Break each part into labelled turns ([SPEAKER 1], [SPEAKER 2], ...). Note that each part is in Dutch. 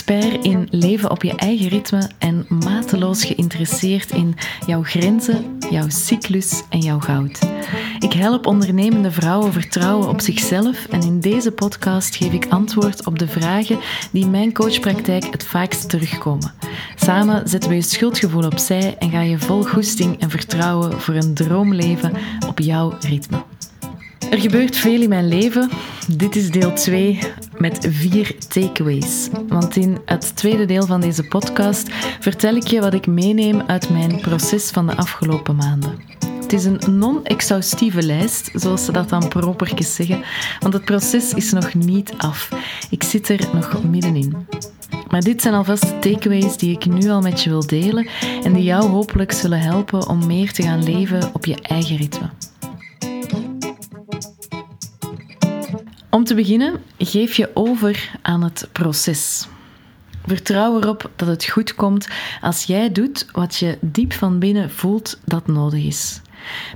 [SPEAKER 1] Expert in leven op je eigen ritme en mateloos geïnteresseerd in jouw grenzen, jouw cyclus en jouw goud. Ik help ondernemende vrouwen vertrouwen op zichzelf en in deze podcast geef ik antwoord op de vragen die in mijn coachpraktijk het vaakst terugkomen. Samen zetten we je schuldgevoel opzij en ga je vol goesting en vertrouwen voor een droomleven op jouw ritme. Er gebeurt veel in mijn leven. Dit is deel 2 met vier takeaways. Want in het tweede deel van deze podcast vertel ik je wat ik meeneem uit mijn proces van de afgelopen maanden. Het is een non-exhaustieve lijst, zoals ze dat dan propertjes zeggen, want het proces is nog niet af. Ik zit er nog middenin. Maar dit zijn alvast takeaways die ik nu al met je wil delen en die jou hopelijk zullen helpen om meer te gaan leven op je eigen ritme. Om te beginnen, geef je over aan het proces. Vertrouw erop dat het goed komt als jij doet wat je diep van binnen voelt dat nodig is.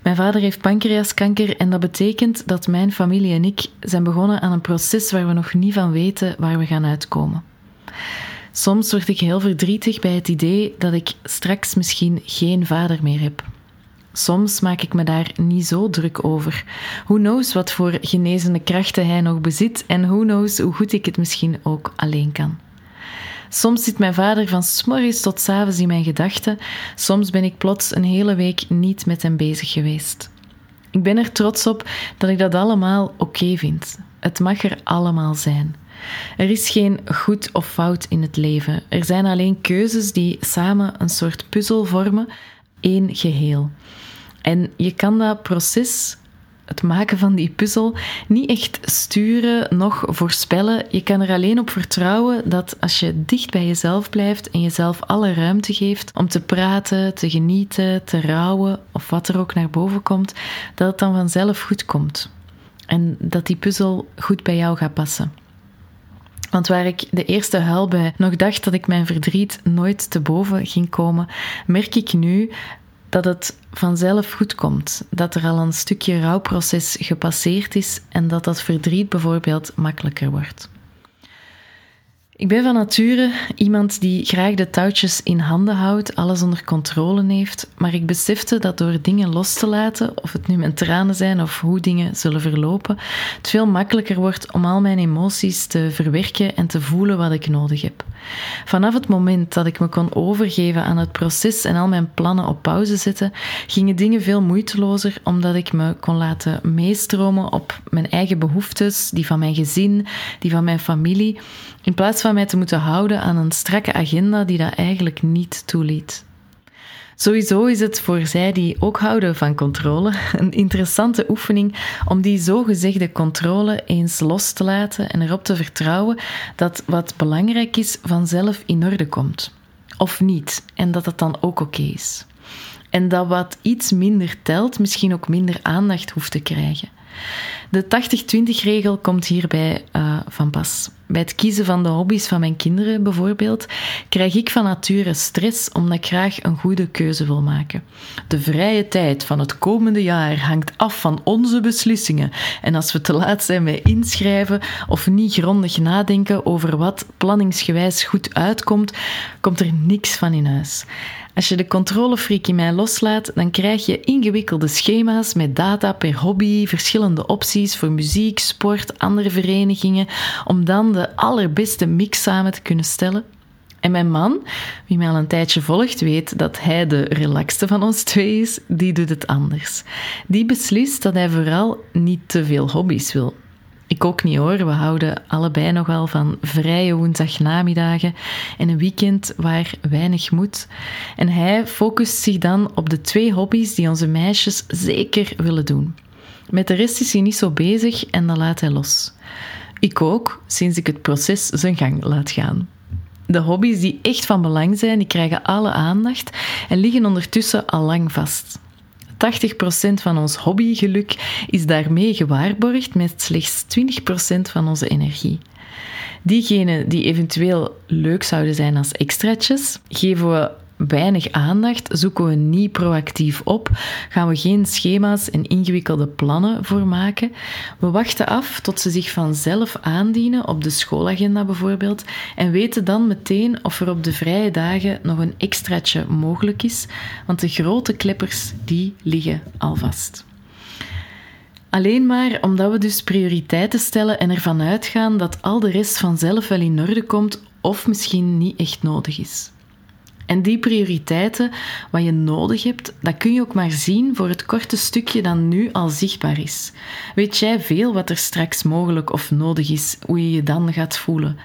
[SPEAKER 1] Mijn vader heeft pancreaskanker en dat betekent dat mijn familie en ik zijn begonnen aan een proces waar we nog niet van weten waar we gaan uitkomen. Soms word ik heel verdrietig bij het idee dat ik straks misschien geen vader meer heb. Soms maak ik me daar niet zo druk over. Who knows wat voor genezende krachten hij nog bezit en who knows hoe goed ik het misschien ook alleen kan. Soms zit mijn vader van s'morgens tot s avonds in mijn gedachten. Soms ben ik plots een hele week niet met hem bezig geweest. Ik ben er trots op dat ik dat allemaal oké vind. Het mag er allemaal zijn. Er is geen goed of fout in het leven. Er zijn alleen keuzes die samen een soort puzzel vormen, één geheel. En je kan dat proces, het maken van die puzzel, niet echt sturen, nog voorspellen. Je kan er alleen op vertrouwen dat als je dicht bij jezelf blijft en jezelf alle ruimte geeft om te praten, te genieten, te rouwen of wat er ook naar boven komt, dat het dan vanzelf goed komt. En dat die puzzel goed bij jou gaat passen. Want waar ik de eerste huil bij nog dacht dat ik mijn verdriet nooit te boven ging komen, merk ik nu dat het vanzelf goed komt. Dat er al een stukje rouwproces gepasseerd is en dat dat verdriet bijvoorbeeld makkelijker wordt. Ik ben van nature iemand die graag de touwtjes in handen houdt, alles onder controle heeft, maar ik besefte dat door dingen los te laten, of het nu mijn tranen zijn of hoe dingen zullen verlopen, het veel makkelijker wordt om al mijn emoties te verwerken en te voelen wat ik nodig heb. Vanaf het moment dat ik me kon overgeven aan het proces en al mijn plannen op pauze zetten, gingen dingen veel moeitelozer omdat ik me kon laten meestromen op mijn eigen behoeftes, die van mijn gezin, die van mijn familie, in plaats van mij te moeten houden aan een strakke agenda die dat eigenlijk niet toeliet. Sowieso is het voor zij die ook houden van controle een interessante oefening om die zogezegde controle eens los te laten en erop te vertrouwen dat wat belangrijk is vanzelf in orde komt. Of niet, en dat het dan ook oké is. En dat wat iets minder telt, misschien ook minder aandacht hoeft te krijgen. De 80-20-regel komt hierbij uh, van pas. Bij het kiezen van de hobby's van mijn kinderen bijvoorbeeld, krijg ik van nature stress omdat ik graag een goede keuze wil maken. De vrije tijd van het komende jaar hangt af van onze beslissingen. En als we te laat zijn bij inschrijven of niet grondig nadenken over wat planningsgewijs goed uitkomt, komt er niks van in huis. Als je de controlefreak in mij loslaat, dan krijg je ingewikkelde schema's met data per hobby, verschillende opties voor muziek, sport, andere verenigingen, om dan de allerbeste mix samen te kunnen stellen. En mijn man, wie mij al een tijdje volgt, weet dat hij de relaxste van ons twee is, die doet het anders. Die beslist dat hij vooral niet te veel hobby's wil. Ik ook niet hoor. We houden allebei nogal van vrije woensdagnamiddagen en een weekend waar weinig moet. En hij focust zich dan op de twee hobby's die onze meisjes zeker willen doen. Met de rest is hij niet zo bezig en dan laat hij los. Ik ook, sinds ik het proces zijn gang laat gaan. De hobby's die echt van belang zijn, die krijgen alle aandacht en liggen ondertussen al lang vast. 80% van ons hobbygeluk is daarmee gewaarborgd met slechts 20% van onze energie. Diegenen die eventueel leuk zouden zijn als extraatjes, geven we weinig aandacht, zoeken we niet proactief op, gaan we geen schema's en ingewikkelde plannen voor maken. We wachten af tot ze zich vanzelf aandienen, op de schoolagenda bijvoorbeeld, en weten dan meteen of er op de vrije dagen nog een extraatje mogelijk is, want de grote kleppers die liggen al vast. Alleen maar omdat we dus prioriteiten stellen en ervan uitgaan dat al de rest vanzelf wel in orde komt of misschien niet echt nodig is. En die prioriteiten, wat je nodig hebt, dat kun je ook maar zien voor het korte stukje dat nu al zichtbaar is. Weet jij veel wat er straks mogelijk of nodig is, hoe je je dan gaat voelen?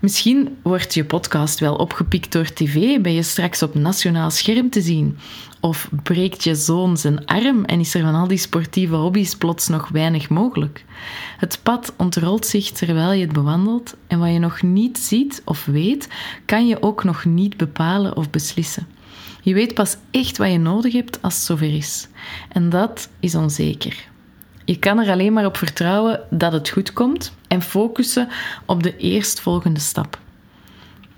[SPEAKER 1] Misschien wordt je podcast wel opgepikt door tv, ben je straks op nationaal scherm te zien. Of breekt je zoon zijn arm en is er van al die sportieve hobby's plots nog weinig mogelijk. Het pad ontrolt zich terwijl je het bewandelt en wat je nog niet ziet of weet, kan je ook nog niet bepalen of beslissen. Je weet pas echt wat je nodig hebt als het zover is. En dat is onzeker. Je kan er alleen maar op vertrouwen dat het goed komt en focussen op de eerstvolgende stap.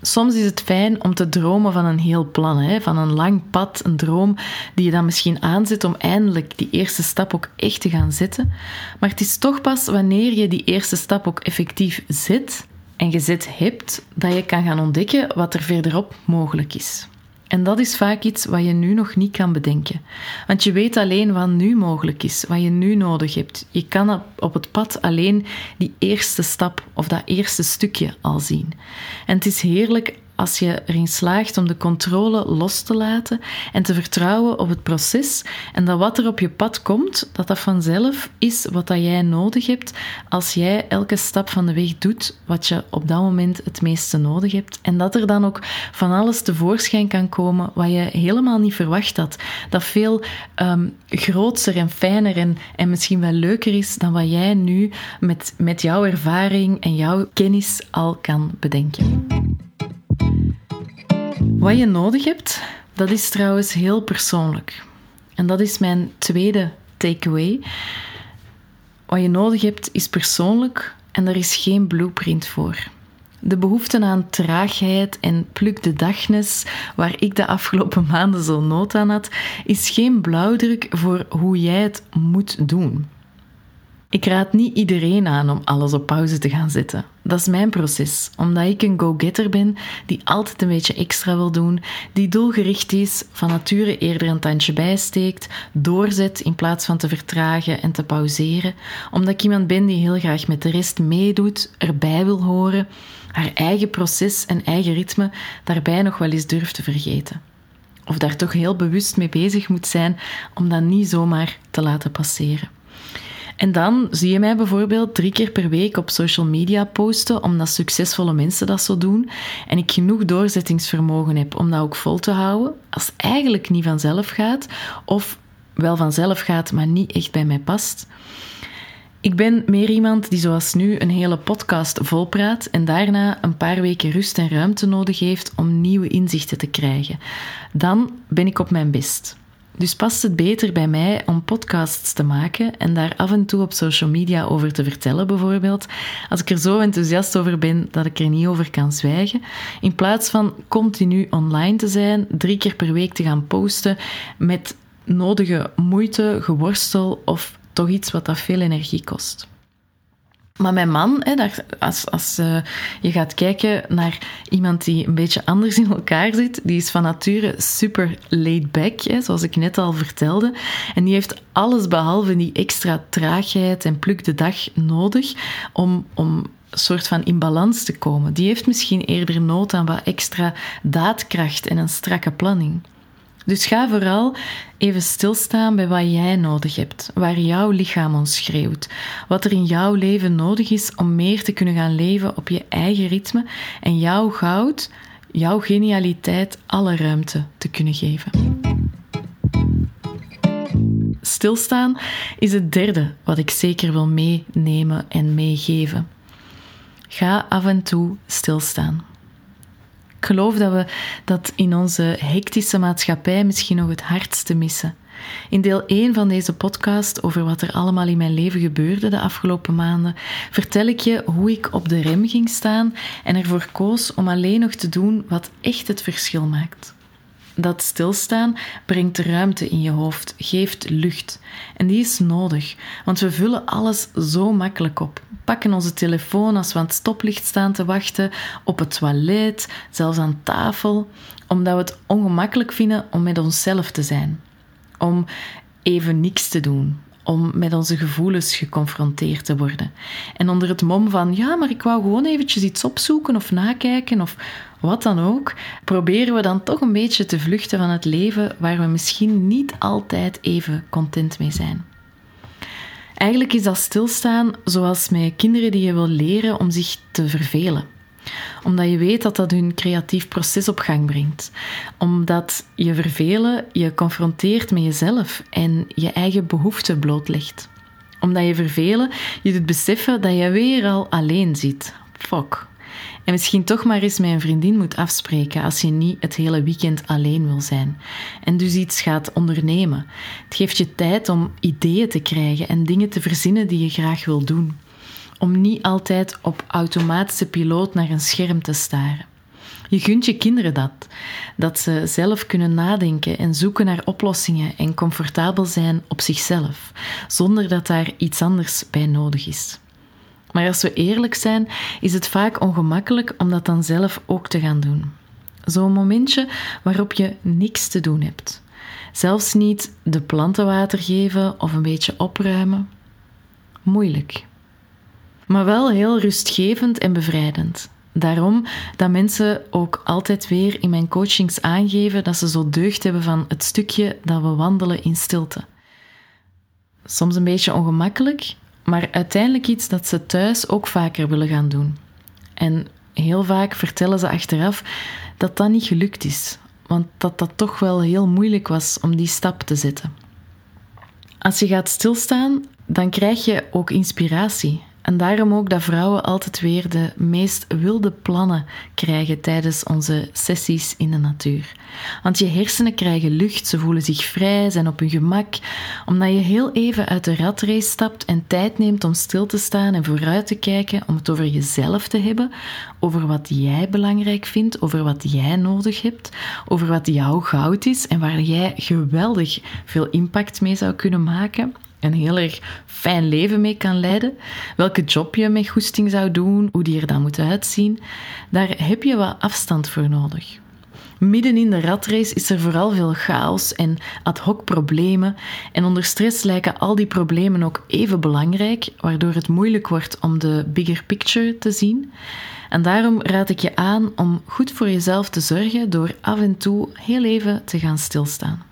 [SPEAKER 1] Soms is het fijn om te dromen van een heel plan, hè? van een lang pad, een droom die je dan misschien aanzet om eindelijk die eerste stap ook echt te gaan zetten. Maar het is toch pas wanneer je die eerste stap ook effectief zet en gezet hebt, dat je kan gaan ontdekken wat er verderop mogelijk is. En dat is vaak iets wat je nu nog niet kan bedenken. Want je weet alleen wat nu mogelijk is, wat je nu nodig hebt. Je kan op het pad alleen die eerste stap of dat eerste stukje al zien. En het is heerlijk als je erin slaagt om de controle los te laten en te vertrouwen op het proces en dat wat er op je pad komt, dat dat vanzelf is wat dat jij nodig hebt als jij elke stap van de weg doet wat je op dat moment het meeste nodig hebt en dat er dan ook van alles tevoorschijn kan komen wat je helemaal niet verwacht had. Dat veel um, grootser en fijner en, en misschien wel leuker is dan wat jij nu met, met jouw ervaring en jouw kennis al kan bedenken. Wat je nodig hebt, dat is trouwens heel persoonlijk. En dat is mijn tweede takeaway. Wat je nodig hebt is persoonlijk en er is geen blueprint voor. De behoefte aan traagheid en pluk de dagnes, waar ik de afgelopen maanden zo nood aan had, is geen blauwdruk voor hoe jij het moet doen. Ik raad niet iedereen aan om alles op pauze te gaan zetten. Dat is mijn proces, omdat ik een go-getter ben die altijd een beetje extra wil doen, die doelgericht is, van nature eerder een tandje bijsteekt, doorzet in plaats van te vertragen en te pauzeren, omdat ik iemand ben die heel graag met de rest meedoet, erbij wil horen, haar eigen proces en eigen ritme daarbij nog wel eens durft te vergeten. Of daar toch heel bewust mee bezig moet zijn om dat niet zomaar te laten passeren. En dan zie je mij bijvoorbeeld drie keer per week op social media posten, omdat succesvolle mensen dat zo doen. En ik genoeg doorzettingsvermogen heb om dat ook vol te houden. Als het eigenlijk niet vanzelf gaat, of wel vanzelf gaat, maar niet echt bij mij past. Ik ben meer iemand die zoals nu een hele podcast volpraat en daarna een paar weken rust en ruimte nodig heeft om nieuwe inzichten te krijgen. Dan ben ik op mijn best. Dus past het beter bij mij om podcasts te maken en daar af en toe op social media over te vertellen, bijvoorbeeld, als ik er zo enthousiast over ben dat ik er niet over kan zwijgen, in plaats van continu online te zijn, drie keer per week te gaan posten met nodige moeite, geworstel of toch iets wat dat veel energie kost. Maar mijn man, hè, als, als uh, je gaat kijken naar iemand die een beetje anders in elkaar zit, die is van nature super laid back, hè, zoals ik net al vertelde. En die heeft alles behalve die extra traagheid en pluk de dag nodig om, om soort van in balans te komen. Die heeft misschien eerder nood aan wat extra daadkracht en een strakke planning. Dus ga vooral even stilstaan bij wat jij nodig hebt, waar jouw lichaam ons schreeuwt, wat er in jouw leven nodig is om meer te kunnen gaan leven op je eigen ritme en jouw goud, jouw genialiteit alle ruimte te kunnen geven. Stilstaan is het derde wat ik zeker wil meenemen en meegeven. Ga af en toe stilstaan. Ik geloof dat we dat in onze hectische maatschappij misschien nog het hardste missen. In deel 1 van deze podcast over wat er allemaal in mijn leven gebeurde de afgelopen maanden, vertel ik je hoe ik op de rem ging staan en ervoor koos om alleen nog te doen wat echt het verschil maakt. Dat stilstaan brengt ruimte in je hoofd, geeft lucht. En die is nodig, want we vullen alles zo makkelijk op. Pakken onze telefoon als we aan het stoplicht staan te wachten, op het toilet, zelfs aan tafel, omdat we het ongemakkelijk vinden om met onszelf te zijn. Om even niks te doen, om met onze gevoelens geconfronteerd te worden. En onder het mom van, ja, maar ik wou gewoon eventjes iets opzoeken of nakijken of wat dan ook, proberen we dan toch een beetje te vluchten van het leven waar we misschien niet altijd even content mee zijn. Eigenlijk is dat stilstaan zoals met kinderen die je wil leren om zich te vervelen omdat je weet dat dat hun creatief proces op gang brengt. Omdat je vervelen je confronteert met jezelf en je eigen behoeften blootlegt. Omdat je vervelen je doet beseffen dat je weer al alleen zit. Fuck. En misschien toch maar eens met een vriendin moet afspreken als je niet het hele weekend alleen wil zijn. En dus iets gaat ondernemen. Het geeft je tijd om ideeën te krijgen en dingen te verzinnen die je graag wil doen om niet altijd op automatische piloot naar een scherm te staren. Je gunt je kinderen dat, dat ze zelf kunnen nadenken en zoeken naar oplossingen en comfortabel zijn op zichzelf, zonder dat daar iets anders bij nodig is. Maar als we eerlijk zijn, is het vaak ongemakkelijk om dat dan zelf ook te gaan doen. Zo'n momentje waarop je niks te doen hebt. Zelfs niet de planten water geven of een beetje opruimen. Moeilijk maar wel heel rustgevend en bevrijdend. Daarom dat mensen ook altijd weer in mijn coachings aangeven dat ze zo deugd hebben van het stukje dat we wandelen in stilte. Soms een beetje ongemakkelijk, maar uiteindelijk iets dat ze thuis ook vaker willen gaan doen. En heel vaak vertellen ze achteraf dat dat niet gelukt is, want dat dat toch wel heel moeilijk was om die stap te zetten. Als je gaat stilstaan, dan krijg je ook inspiratie. En daarom ook dat vrouwen altijd weer de meest wilde plannen krijgen tijdens onze sessies in de natuur. Want je hersenen krijgen lucht, ze voelen zich vrij, zijn op hun gemak, omdat je heel even uit de ratrace stapt en tijd neemt om stil te staan en vooruit te kijken, om het over jezelf te hebben, over wat jij belangrijk vindt, over wat jij nodig hebt, over wat jouw goud is en waar jij geweldig veel impact mee zou kunnen maken een heel erg fijn leven mee kan leiden, welke job je met goesting zou doen, hoe die er dan moet uitzien, daar heb je wat afstand voor nodig. Midden in de ratrace is er vooral veel chaos en ad hoc problemen. En onder stress lijken al die problemen ook even belangrijk, waardoor het moeilijk wordt om de bigger picture te zien. En daarom raad ik je aan om goed voor jezelf te zorgen door af en toe heel even te gaan stilstaan.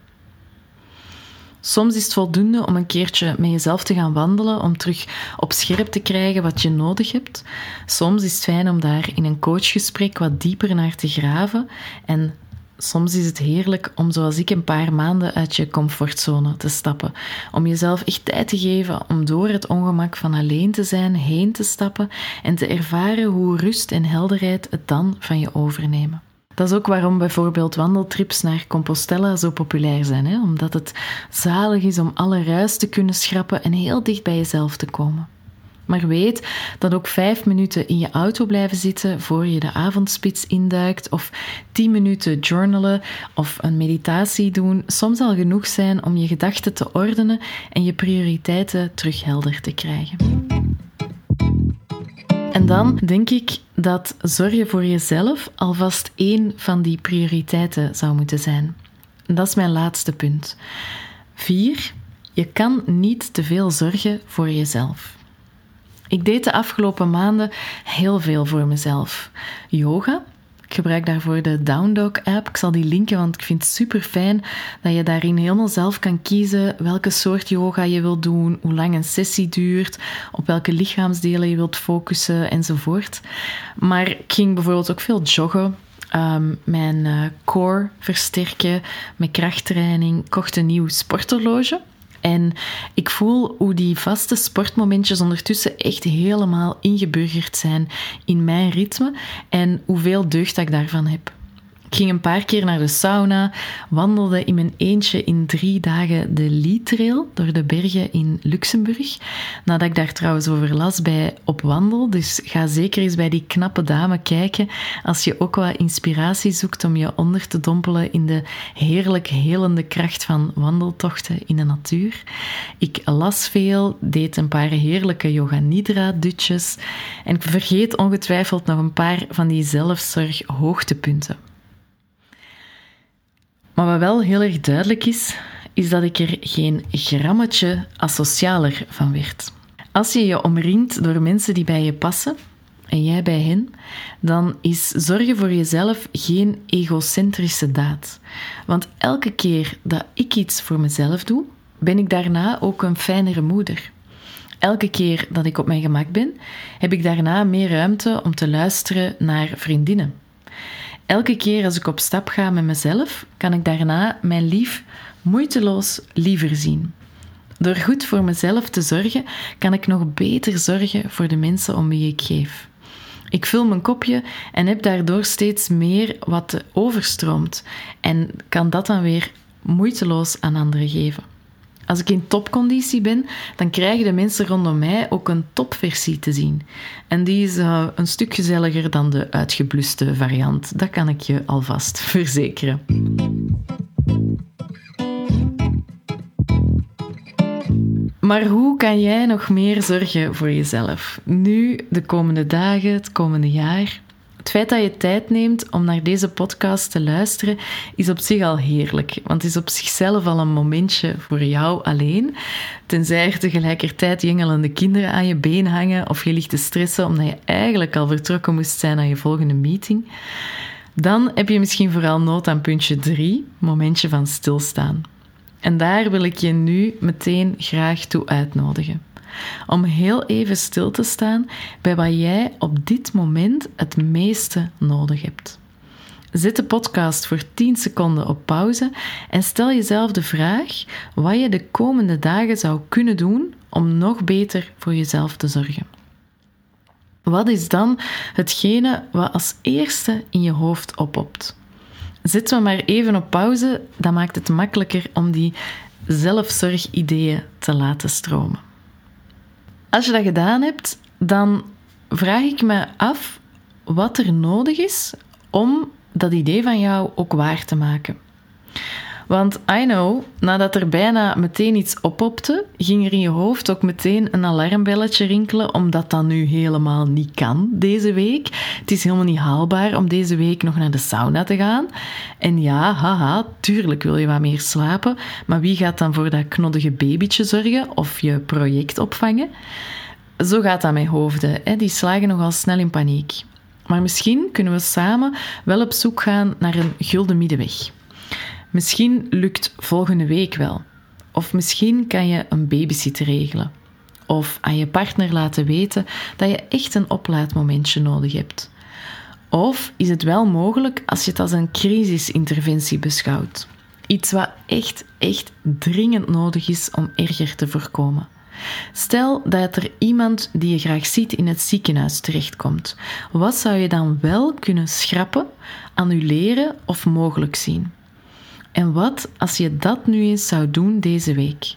[SPEAKER 1] Soms is het voldoende om een keertje met jezelf te gaan wandelen, om terug op scherp te krijgen wat je nodig hebt. Soms is het fijn om daar in een coachgesprek wat dieper naar te graven. En soms is het heerlijk om, zoals ik, een paar maanden uit je comfortzone te stappen. Om jezelf echt tijd te geven om door het ongemak van alleen te zijn heen te stappen en te ervaren hoe rust en helderheid het dan van je overnemen. Dat is ook waarom bijvoorbeeld wandeltrips naar Compostela zo populair zijn. Hè? Omdat het zalig is om alle ruis te kunnen schrappen en heel dicht bij jezelf te komen. Maar weet dat ook vijf minuten in je auto blijven zitten voor je de avondspits induikt, of tien minuten journalen of een meditatie doen, soms al genoeg zijn om je gedachten te ordenen en je prioriteiten terug helder te krijgen. En dan denk ik dat zorgen voor jezelf alvast één van die prioriteiten zou moeten zijn. Dat is mijn laatste punt. Vier, je kan niet te veel zorgen voor jezelf. Ik deed de afgelopen maanden heel veel voor mezelf. Yoga, ik gebruik daarvoor de Dog app. Ik zal die linken, want ik vind het super fijn dat je daarin helemaal zelf kan kiezen welke soort yoga je wilt doen, hoe lang een sessie duurt, op welke lichaamsdelen je wilt focussen enzovoort. Maar ik ging bijvoorbeeld ook veel joggen. Um, mijn uh, core versterken met krachttraining, kocht een nieuw sporthorloge. En ik voel hoe die vaste sportmomentjes ondertussen echt helemaal ingeburgerd zijn in mijn ritme en hoeveel deugd ik daarvan heb. Ik ging een paar keer naar de sauna, wandelde in mijn eentje in drie dagen de Lee Trail door de bergen in Luxemburg. Nadat ik daar trouwens over las bij Op Wandel. Dus ga zeker eens bij die knappe dame kijken als je ook wat inspiratie zoekt om je onder te dompelen in de heerlijk helende kracht van wandeltochten in de natuur. Ik las veel, deed een paar heerlijke yoga nidra dutjes en ik vergeet ongetwijfeld nog een paar van die zelfzorg hoogtepunten. Maar wat wel heel erg duidelijk is, is dat ik er geen grammetje asocialer van werd. Als je je omringt door mensen die bij je passen en jij bij hen, dan is zorgen voor jezelf geen egocentrische daad. Want elke keer dat ik iets voor mezelf doe, ben ik daarna ook een fijnere moeder. Elke keer dat ik op mijn gemak ben, heb ik daarna meer ruimte om te luisteren naar vriendinnen. Elke keer als ik op stap ga met mezelf, kan ik daarna mijn lief moeiteloos liever zien. Door goed voor mezelf te zorgen, kan ik nog beter zorgen voor de mensen om wie ik geef. Ik vul mijn kopje en heb daardoor steeds meer wat overstroomt en kan dat dan weer moeiteloos aan anderen geven. Als ik in topconditie ben, dan krijgen de mensen rondom mij ook een topversie te zien. En die is uh, een stuk gezelliger dan de uitgebluste variant. Dat kan ik je alvast verzekeren. Maar hoe kan jij nog meer zorgen voor jezelf? Nu, de komende dagen, het komende jaar? Het feit dat je tijd neemt om naar deze podcast te luisteren is op zich al heerlijk, want het is op zichzelf al een momentje voor jou alleen. Tenzij er tegelijkertijd jengelende kinderen aan je been hangen of je ligt te stressen omdat je eigenlijk al vertrokken moest zijn naar je volgende meeting. Dan heb je misschien vooral nood aan puntje 3, momentje van stilstaan. En daar wil ik je nu meteen graag toe uitnodigen om heel even stil te staan bij wat jij op dit moment het meeste nodig hebt. Zet de podcast voor 10 seconden op pauze en stel jezelf de vraag wat je de komende dagen zou kunnen doen om nog beter voor jezelf te zorgen. Wat is dan hetgene wat als eerste in je hoofd oppopt? Zet me maar even op pauze, dat maakt het makkelijker om die zelfzorgideeën te laten stromen. Als je dat gedaan hebt, dan vraag ik me af wat er nodig is om dat idee van jou ook waar te maken. Want I know, nadat er bijna meteen iets oppopte, ging er in je hoofd ook meteen een alarmbelletje rinkelen, omdat dat nu helemaal niet kan deze week. Het is helemaal niet haalbaar om deze week nog naar de sauna te gaan. En ja, haha, tuurlijk wil je wat meer slapen, maar wie gaat dan voor dat knoddige babytje zorgen of je project opvangen? Zo gaat dat met hoofden, hè? die slagen nogal snel in paniek. Maar misschien kunnen we samen wel op zoek gaan naar een gulden middenweg. Misschien lukt volgende week wel. Of misschien kan je een babysitter regelen. Of aan je partner laten weten dat je echt een oplaadmomentje nodig hebt. Of is het wel mogelijk als je het als een crisisinterventie beschouwt? Iets wat echt, echt dringend nodig is om erger te voorkomen. Stel dat er iemand die je graag ziet in het ziekenhuis terechtkomt. Wat zou je dan wel kunnen schrappen, annuleren of mogelijk zien? En wat als je dat nu eens zou doen deze week?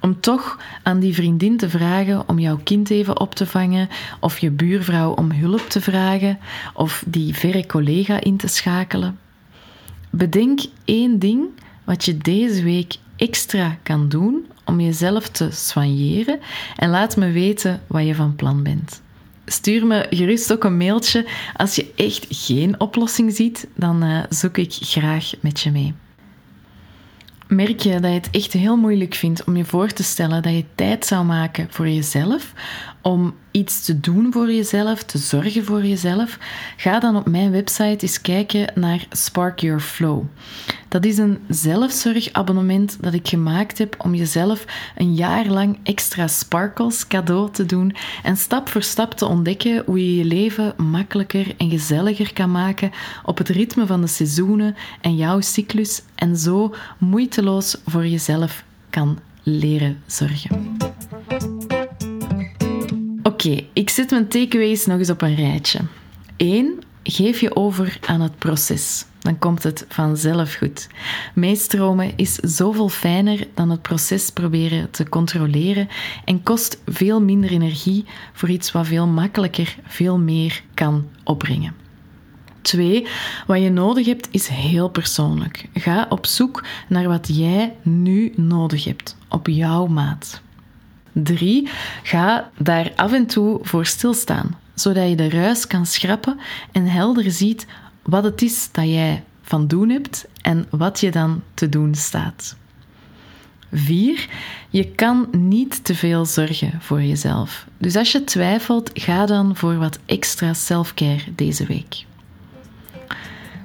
[SPEAKER 1] Om toch aan die vriendin te vragen om jouw kind even op te vangen, of je buurvrouw om hulp te vragen, of die verre collega in te schakelen. Bedenk één ding wat je deze week extra kan doen om jezelf te soigneren en laat me weten wat je van plan bent. Stuur me gerust ook een mailtje als je echt geen oplossing ziet, dan uh, zoek ik graag met je mee. Merk je dat je het echt heel moeilijk vindt om je voor te stellen dat je tijd zou maken voor jezelf, om iets te doen voor jezelf, te zorgen voor jezelf, ga dan op mijn website eens kijken naar Spark Your Flow. Dat is een zelfzorgabonnement dat ik gemaakt heb om jezelf een jaar lang extra sparkles cadeau te doen en stap voor stap te ontdekken hoe je je leven makkelijker en gezelliger kan maken op het ritme van de seizoenen en jouw cyclus en zo moeiteloos voor jezelf kan leren zorgen. Oké, ik zet mijn takeaways nog eens op een rijtje. 1. Geef je over aan het proces. Dan komt het vanzelf goed. Meestromen is zoveel fijner dan het proces proberen te controleren en kost veel minder energie voor iets wat veel makkelijker veel meer kan opbrengen. Twee, wat je nodig hebt is heel persoonlijk. Ga op zoek naar wat jij nu nodig hebt, op jouw maat. Drie, ga daar af en toe voor stilstaan, zodat je de ruis kan schrappen en helder ziet wat het is dat jij van doen hebt en wat je dan te doen staat. 4. Je kan niet te veel zorgen voor jezelf. Dus als je twijfelt, ga dan voor wat extra selfcare deze week.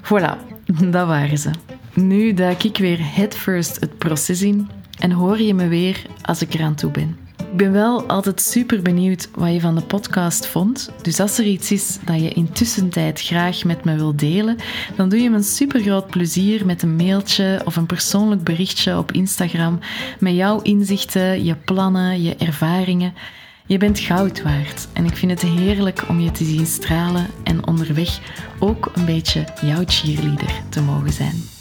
[SPEAKER 1] Voilà, dat waren ze. Nu duik ik weer headfirst het proces in en hoor je me weer als ik eraan toe ben. Ik ben wel altijd super benieuwd wat je van de podcast vond. Dus als er iets is dat je intussen tijd graag met me wilt delen, dan doe je me een super groot plezier met een mailtje of een persoonlijk berichtje op Instagram met jouw inzichten, je plannen, je ervaringen. Je bent goud waard en ik vind het heerlijk om je te zien stralen en onderweg ook een beetje jouw cheerleader te mogen zijn.